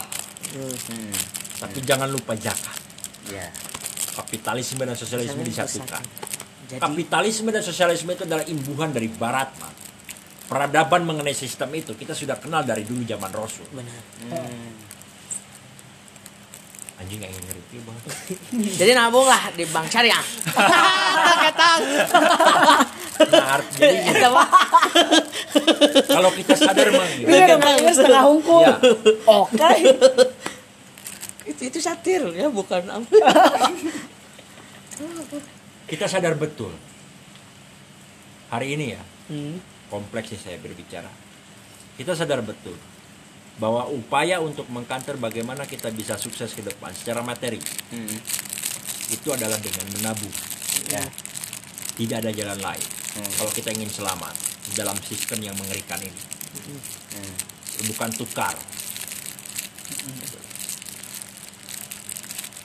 hmm. Hmm. tapi jangan lupa zakat. ya Kapitalisme dan sosialisme disatukan. Jadi Kapitalisme dan sosialisme itu adalah imbuhan dari Barat, Pak. Peradaban mengenai sistem itu kita sudah kenal dari dulu zaman Rasul. benar. hmm. Anjing yang ngerti banget. Jadi nabung lah di bank syariah. Kata Nah, jadi mah kalau kita sadar mang, gitu. ini setengah hungkul. Iya. Oke. Itu itu satir ya bukan kita sadar betul. Hari ini ya, Hmm. kompleks sih saya berbicara. Kita sadar betul bahwa upaya untuk mengkanter bagaimana kita bisa sukses ke depan secara materi Hmm. itu adalah dengan menabung. ya Tidak ada jalan lain. Hmm. Kalau kita ingin selamat dalam sistem yang mengerikan ini, Hmm. bukan tukar.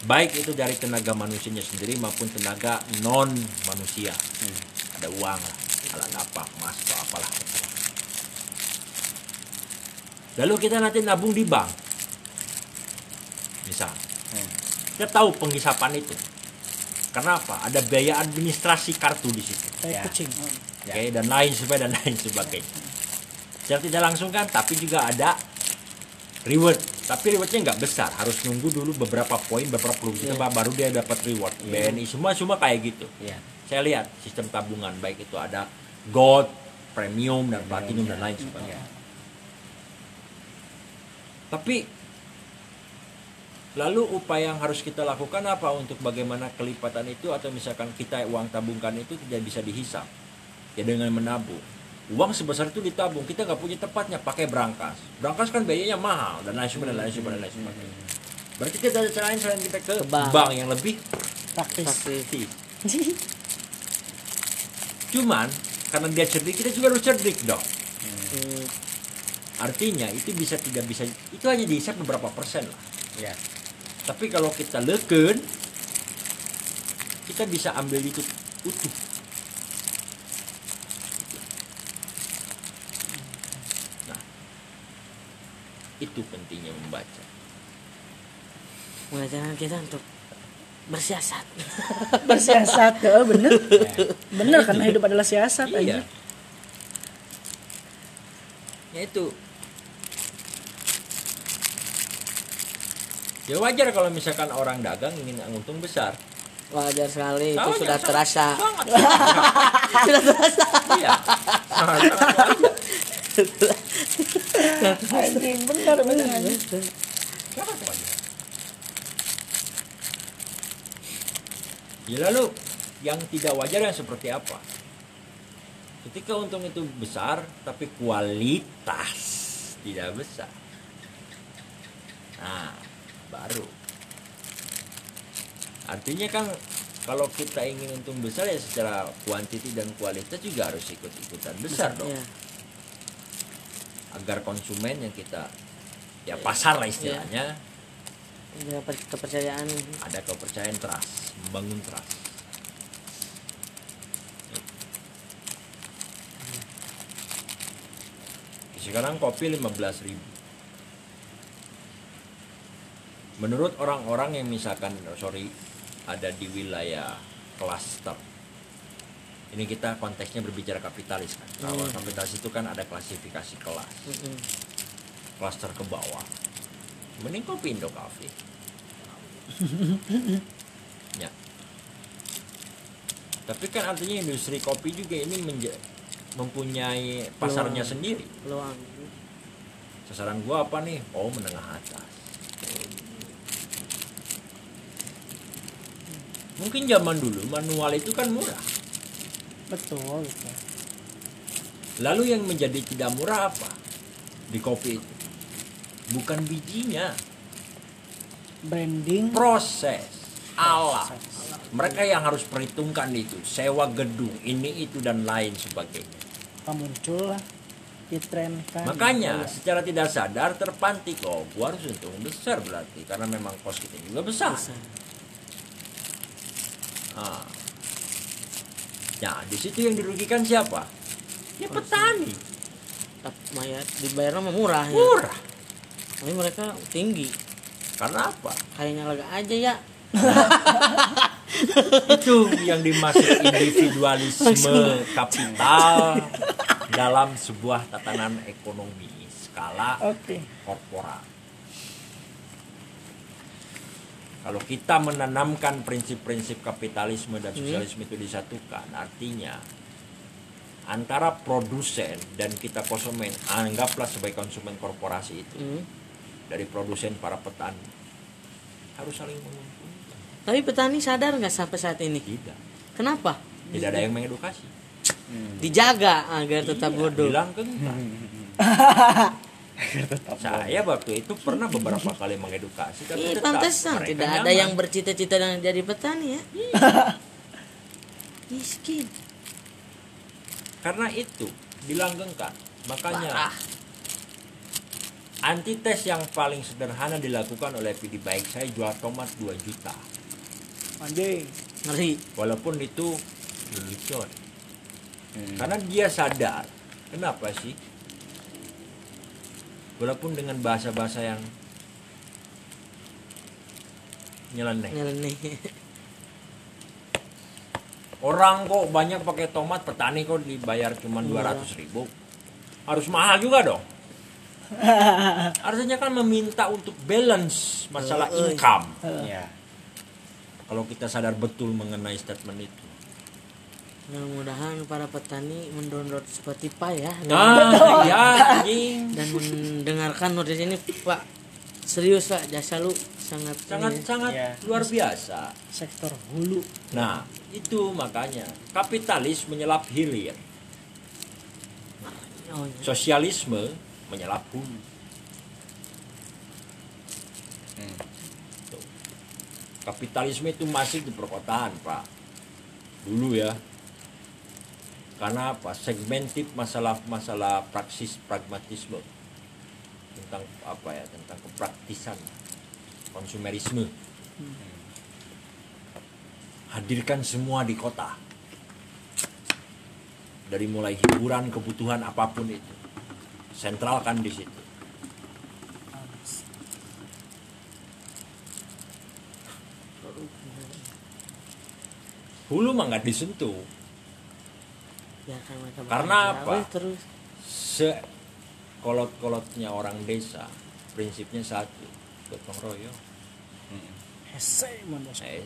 Baik itu dari tenaga manusianya sendiri maupun tenaga non manusia. Hmm. Ada uang lah, alat apa, emas atau apalah. Lalu kita nanti nabung di bank. Misal, Hmm. kita tahu penghisapan itu. Kenapa? Ada biaya administrasi kartu di situ. Kayak Ya. kucing. Oke, dan lain sebagainya dan lain sebagainya. Secara tidak langsung kan, tapi juga ada reward. Tapi rewardnya nggak besar, harus nunggu dulu beberapa poin, beberapa puluh juta Iya. baru dia dapat reward. Iya. BNI semua semua kayak gitu. ya Saya lihat sistem tabungan baik itu ada gold, premium dan platinum dan lain ya sebagainya. Tapi lalu upaya yang harus kita lakukan apa untuk bagaimana kelipatan itu atau misalkan kita uang tabungkan itu tidak bisa dihisap ya dengan menabung uang sebesar itu ditabung kita nggak punya tempatnya pakai berangkas berangkas kan biayanya mahal dan lain sebagainya lain sebagainya lain sebagainya berarti kita ada cara lain selain kita ke, bank. bank. yang lebih Praktis. Efektif cuman karena dia cerdik kita juga harus cerdik dong Hmm. artinya itu bisa tidak bisa itu hanya dihisap beberapa persen lah ya Tapi kalau kita leken, kita bisa ambil itu utuh. Itu pentingnya membaca. Mengajarkan kita untuk bersiasat. Bersiasat, ya, bener. ya. Bener karena hidup adalah siasat Iya. aja. Ya itu. ya wajar kalau misalkan orang dagang ingin untung besar wajar sekali itu Wajar, sudah sangat- terasa sangat sudah terasa iya sangat sangat wajar anjing bener bener anjing. sangat wajar ya lalu yang tidak wajar yang seperti apa ketika untung itu besar tapi kualitas tidak besar nah baru artinya kan kalau kita ingin untung besar ya secara kuantiti dan kualitas juga harus ikut-ikutan besar dong Iya. Agar konsumen yang kita ya pasar lah istilahnya Ada per- kepercayaan. ada kepercayaan trust membangun trust sekarang kopi 15.000 ribu. Menurut orang-orang yang misalkan oh, sorry ada di wilayah klaster ini kita konteksnya berbicara kapitalis kan. Kalau Hmm. kapitalis itu kan ada klasifikasi kelas. Mm-mm. klaster ke bawah mending kopi Indo Cafe ya. Tapi kan artinya industri kopi juga ini mempunyai pasarnya Peluang. sendiri. Peluang. Sasaran gua apa nih? Oh menengah atas. Mungkin zaman dulu manual itu kan murah betul betul. lalu yang menjadi tidak murah apa? Di kopi itu. Bukan bijinya. Branding. Proses. Alat mereka yang harus perhitungkan itu. Sewa gedung ini itu dan lain sebagainya. Muncul lah? Ditrenkan makanya Iya. secara tidak sadar terpantik. Oh gua harus untung besar berarti. Karena memang kos kita juga besar. Bisa Ah. Nah, di situ yang dirugikan siapa? Ya petani. tapi mayat dibayarnya mah murah ya Murah. tapi mereka tinggi Karena apa? kayaknya lega aja ya Itu yang dimaksud individualisme kapital dalam sebuah tatanan ekonomi skala oke korporat. Kalau kita menanamkan prinsip-prinsip kapitalisme dan sosialisme itu disatukan, artinya antara produsen dan kita konsumen, anggaplah sebagai konsumen korporasi itu, Hmm. dari produsen para petani harus saling menguntungkan. tapi petani sadar nggak sampai saat ini Tidak, kenapa tidak ada yang mengedukasi. dijaga agar tetap Iya, bodoh Bilang. Saya waktu itu pernah beberapa kali mengedukasi, tapi Ih, pantesan tidak ada nyaman. yang bercita-cita dan jadi petani ya. Miskin. Karena itu dilanggengkan. Makanya Parah. antites yang paling sederhana dilakukan oleh PD baik saya jual tomat 2 juta. anjing Ngeri. Walaupun itu lelucon. Karena dia sadar. Kenapa sih? Walaupun dengan bahasa-bahasa yang nyeleneh. Nyeleneh. Orang kok banyak pakai tomat, petani kok dibayar cuma Murah. 200 ribu. Harus mahal juga dong. Artinya kan meminta untuk balance masalah Eh, eh. income. ya Kalau kita sadar betul mengenai statement itu. Mudah-mudahan para petani mendownload Spotify ya Nah, ya anjing. dan mendengarkan notis ini Pak. Serius Pak, jasa lu sangat Sangat ini. sangat Iya. luar biasa. sektor hulu Nah, itu makanya kapitalis menyelap hilir, Oh, iya. sosialisme menyelap hulu. Hmm. Tuh. Kapitalisme itu masih di perkotaan, Pak. Dulu ya. Karena apa? Segmentif masalah-masalah praksis pragmatisme tentang apa ya? Tentang kepraktisan konsumerisme. Hadirkan semua di kota. Dari mulai hiburan, kebutuhan apa pun itu. Sentralkan di situ. Hulu mah nggak disentuh. Mereka Karena bekerja. apa? Terus. Se kolot-kolotnya orang desa prinsipnya satu gotong royong. Hese Eh,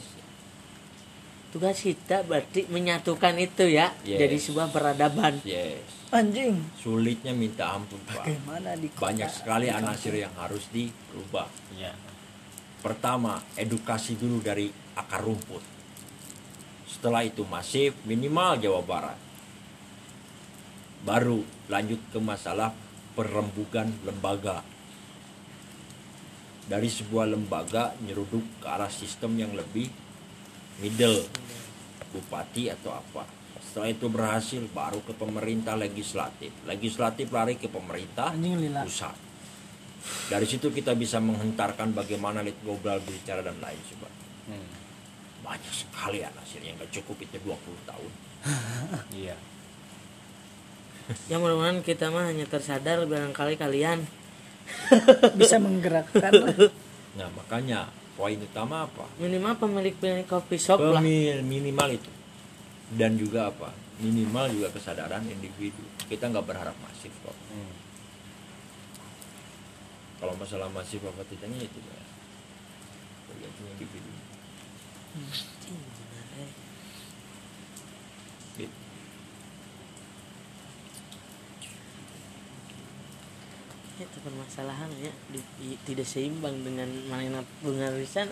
tugas kita berarti menyatukan itu ya Yes. jadi sebuah peradaban. Yes. Anjing. Sulitnya minta ampun pak. Bagaimana di kota- banyak sekali anasir yang harus dirubah. Iya. pertama edukasi dulu dari akar rumput. Setelah itu masif minimal Jawa Barat baru lanjut ke masalah perembugan lembaga. Dari sebuah lembaga nyeruduk ke arah sistem yang lebih middle bupati atau apa. Setelah itu berhasil baru ke pemerintah legislatif. Legislatif lari ke pemerintah pusat. Dari situ kita bisa menghentarkan bagaimana lead global bicara dan lain sebagainya. Hmm. banyak sekali anasir yang gak cukup itu 20 tahun. Iya. Ya mudah-mudahan kita mah hanya tersadar barangkali kalian. Bisa menggerakkan lah. nah makanya poin utama apa? Minimal pemilik-pemilik coffee shop lah. Pemil- minimal itu. Dan juga apa? Minimal juga kesadaran individu. Kita nggak berharap masif kok. Hmm. kalau masalah masif apa tidaknya itu ya tergantung individu. Gitu. Itu permasalahan ya. Di- di- tidak seimbang dengan mana bunga lisan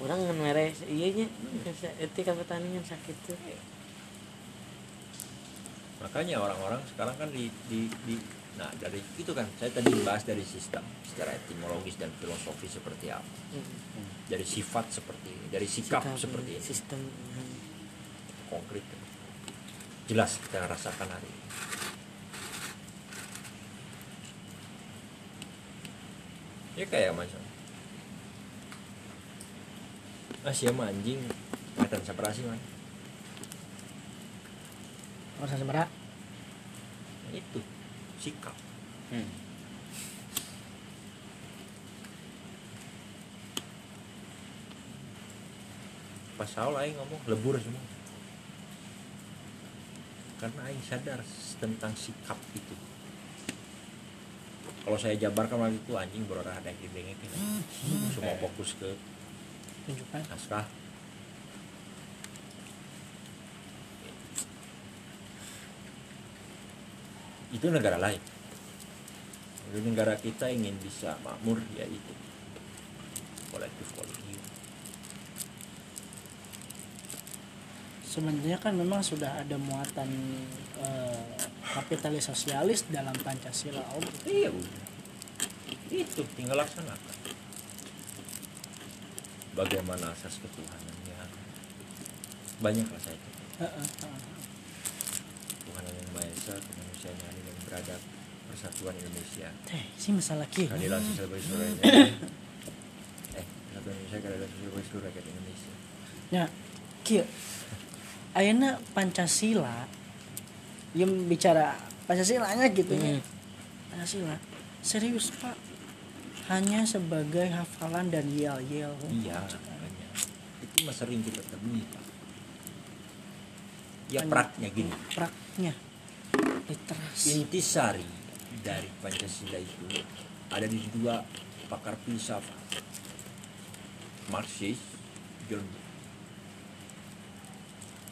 orang ngemere iya nya etika pertanian sakit tuh. Makanya orang-orang sekarang kan di, di, di nah dari itu kan saya tadi bahas dari sistem secara etimologis dan filosofi seperti apa. Hmm. dari sifat seperti ini dari sikap, seperti ini. sistem hmm. konkret. Jelas kita rasakan hari ini ya kayak macam ah siapa anjing. Kelihatan separasi man Orang sebenarnya Nah, itu sikap. Hmm. pas Saul aing ngomong lebur semua. Karena aing sadar tentang sikap itu kalau saya jabarkan waktu itu anjing berorah ada yang dibengek semua fokus ke tunjukkan. naskah. Itu negara lain. Kalau negara kita ingin bisa makmur ya itu. Kolektif kolektif sebenarnya kan memang sudah ada muatan eh, kapitalis sosialis dalam Pancasila Om. iya udah itu tinggal laksanakan bagaimana asas ketuhanannya banyak lah saya itu. Tuhan yang Maha Esa kemanusiaan yang adil dan beradab persatuan Indonesia Teh, si masalah kieu. keadilan sosial bagi seluruh rakyat eh persatuan Indonesia keadilan sosial bagi seluruh rakyat Indonesia Ya, kieu. Ayeuna Pancasila yang bicara Pancasilanya gitu ya. Hmm. Pancasila. Serius, Pak. Hanya sebagai hafalan dan yel-yel. iya itu mah sering kita temui Pak ya Hanya- praknya gini Praknya. Literasi. intisari dari Pancasila itu ada di dua pakar filsafat Marxis John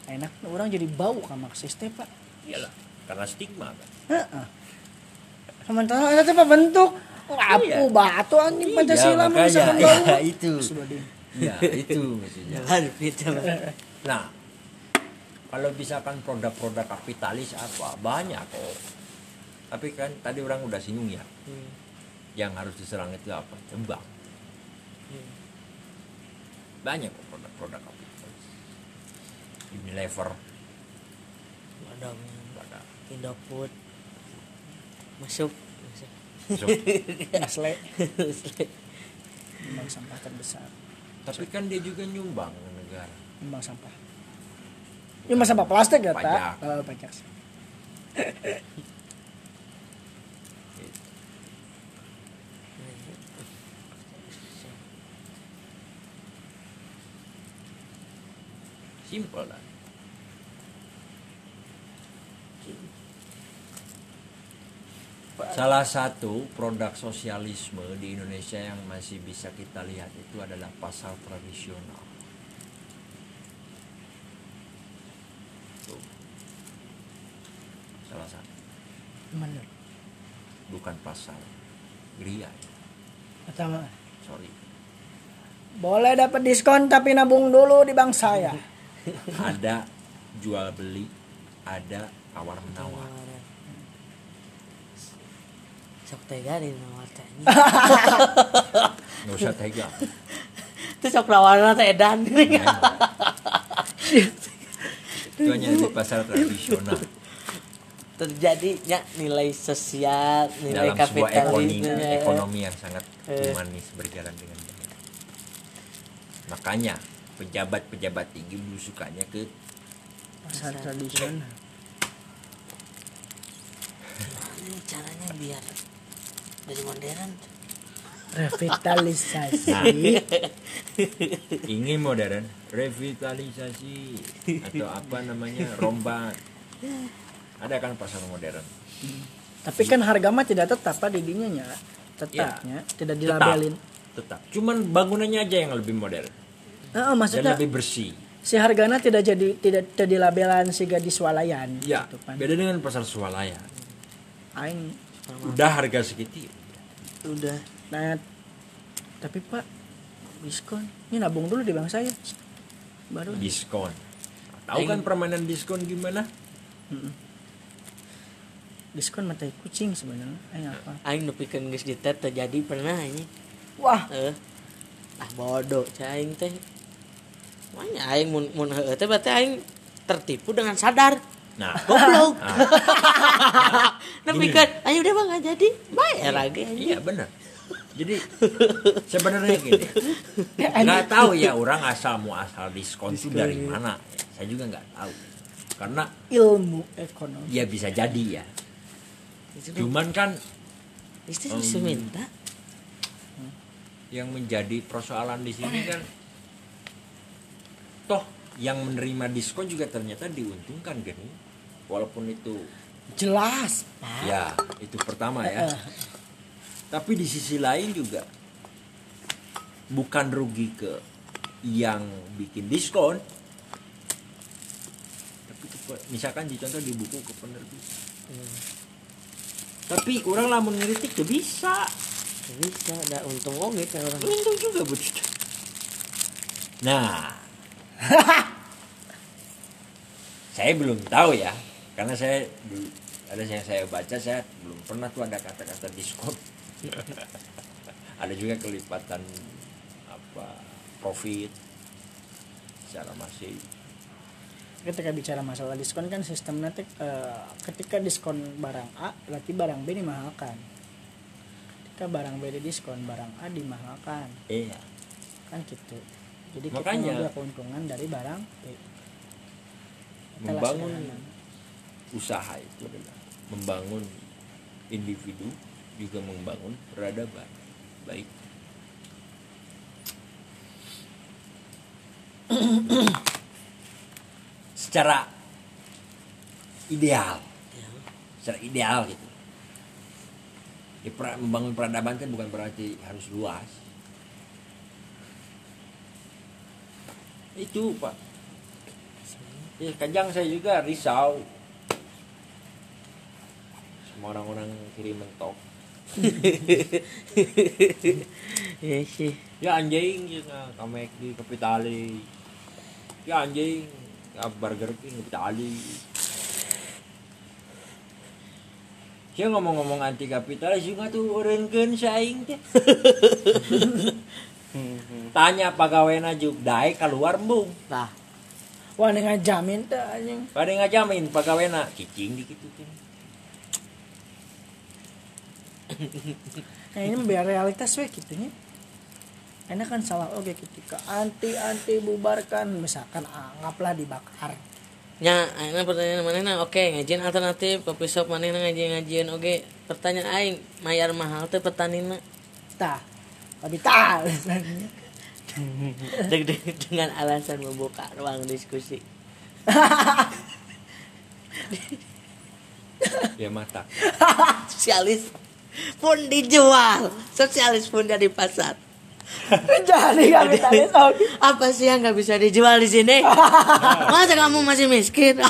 Enak orang jadi bau kan Marxis teh, Pak. Iyalah karena stigma kan Heeh. Sementara itu apa bentuk apu Iya. batu anjing Pancasila Iya, bisa makanya. membangun. Iya, itu. Ya itu maksudnya gitu nah kalau misalkan produk-produk kapitalis apa banyak kok tapi kan tadi orang udah singgung ya Hmm. yang harus diserang itu apa bank Hmm. banyak kok produk-produk kapitalis Unilever Wadang, pada Indofood masuk So, Nestle Nyumbang sampah terbesar. tapi kan dia juga nyumbang ke negara Nyumbang sampah. Nyumbang sampah plastik ya, Pajak. tak? Kalau pajak. simple lah Salah satu produk sosialisme di Indonesia yang masih bisa kita lihat itu adalah pasar tradisional. Tuh. Salah satu, Bener. bukan pasar Gria. Pertama, Sorry. boleh dapat diskon tapi nabung dulu di bank saya. Ada jual beli, ada tawar menawar. Sok tega di nawar tanya Nggak usah tega. itu sok nawarna teh edan Itu hanya di pasar tradisional. terjadinya nilai sosial nilai dalam sebuah ekonomi, kapitalisme ekonomi yang sangat Eh. humanis berjalan dengan baik. Makanya pejabat-pejabat tinggi belusukannya ke Pasar tradisional. caranya biar jadi modern Revitalisasi. ingin modern, revitalisasi atau apa namanya rombak. Ada kan pasar modern? Tapi kan harga mah tidak tetap Pak di dinya nya. Tetapnya tidak dilabelin. Tetap. Cuman bangunannya aja yang lebih modern Heeh, dan maksudnya lebih bersih. si hargana tidak jadi tidak tidak dilabelan si gadis swalayan Ya, gitu kan. beda dengan pasar swalaya. Aing Udah harga segitu. Udah nah tapi Pak diskon. Ini nabung dulu di bank saya. Baru Diskon. Tahu kan permainan diskon gimana? diskon mata kucing sebenarnya. Aing apa? aing pikeun geus ditet terjadi pernah ini Wah, eh ah bodoh cai aing teh Makanya aing mun mun heueuh teh berarti aing tertipu dengan sadar Nah, goblok Ah. tapi Gini. kan ayo udah bang nggak jadi bayar lagi anjing. Iya benar. Jadi sebenarnya gini, nggak tahu ya orang asal mau asal diskon itu dari mana. Saya juga nggak tahu. Karena ilmu ekonomi. ya bisa jadi ya. Itu Cuman kan Um, bisa minta yang menjadi persoalan di sini kan, toh yang menerima diskon juga ternyata diuntungkan gini. Walaupun itu Jelas, Pak. ya itu pertama ya. Tapi di sisi lain juga bukan rugi ke yang bikin diskon. Tapi misalkan dicontoh di buku ke penerbit. Tapi orang lamun ngeritik tuh bisa. bisa ada untung oke kan orang Untung juga begitu. Nah, saya belum tahu ya, karena saya ada yang saya baca saya belum pernah tuh ada kata-kata diskon. ada juga kelipatan apa profit. Secara masih. Ketika bicara masalah diskon kan sistem nanti eh, ketika diskon barang A berarti barang B dimahalkan. Ketika barang B di diskon barang A dimahalkan. Iya. Kan gitu. Jadi Makanya- kita mengambil keuntungan dari barang B. Itulah membangun. Usaha itu adalah membangun individu juga membangun peradaban. Baik. Secara ideal. Secara ideal gitu. Di pra- membangun peradaban kan bukan berarti harus luas. Itu pak. Ya kadang saya juga risau semua orang-orang kiri mentok. Iya sih. Ya anjing ya kamek di kapitali ya anjing. Ya burger king kapitali Siya ngomong-ngomong anti kapitalis juga tuh orang kan saing teh. Tanya pegawainya juga daek keluar embung. nah wah ngajamin tuh anjing. Pada ngajamin pegawainya cicing dikit tuh. Nah ini biar realitas we gitu nya. Enak kan salah oke ketika anti anti bubarkan misalkan anggaplah dibakar. Nya ayeuna pertanyaan mana nah oke ngajian alternatif kopi shop mana ngajian ngajian oke. Pertanyaan aing mayar mahal teh petanina tah tapi tah dengan alasan membuka ruang diskusi. Ya mata. Sosialis pun dijual. Sosialis pun jadi pasar. Jadi kapitalis apa sih yang nggak bisa dijual di sini? Masa kamu masih miskin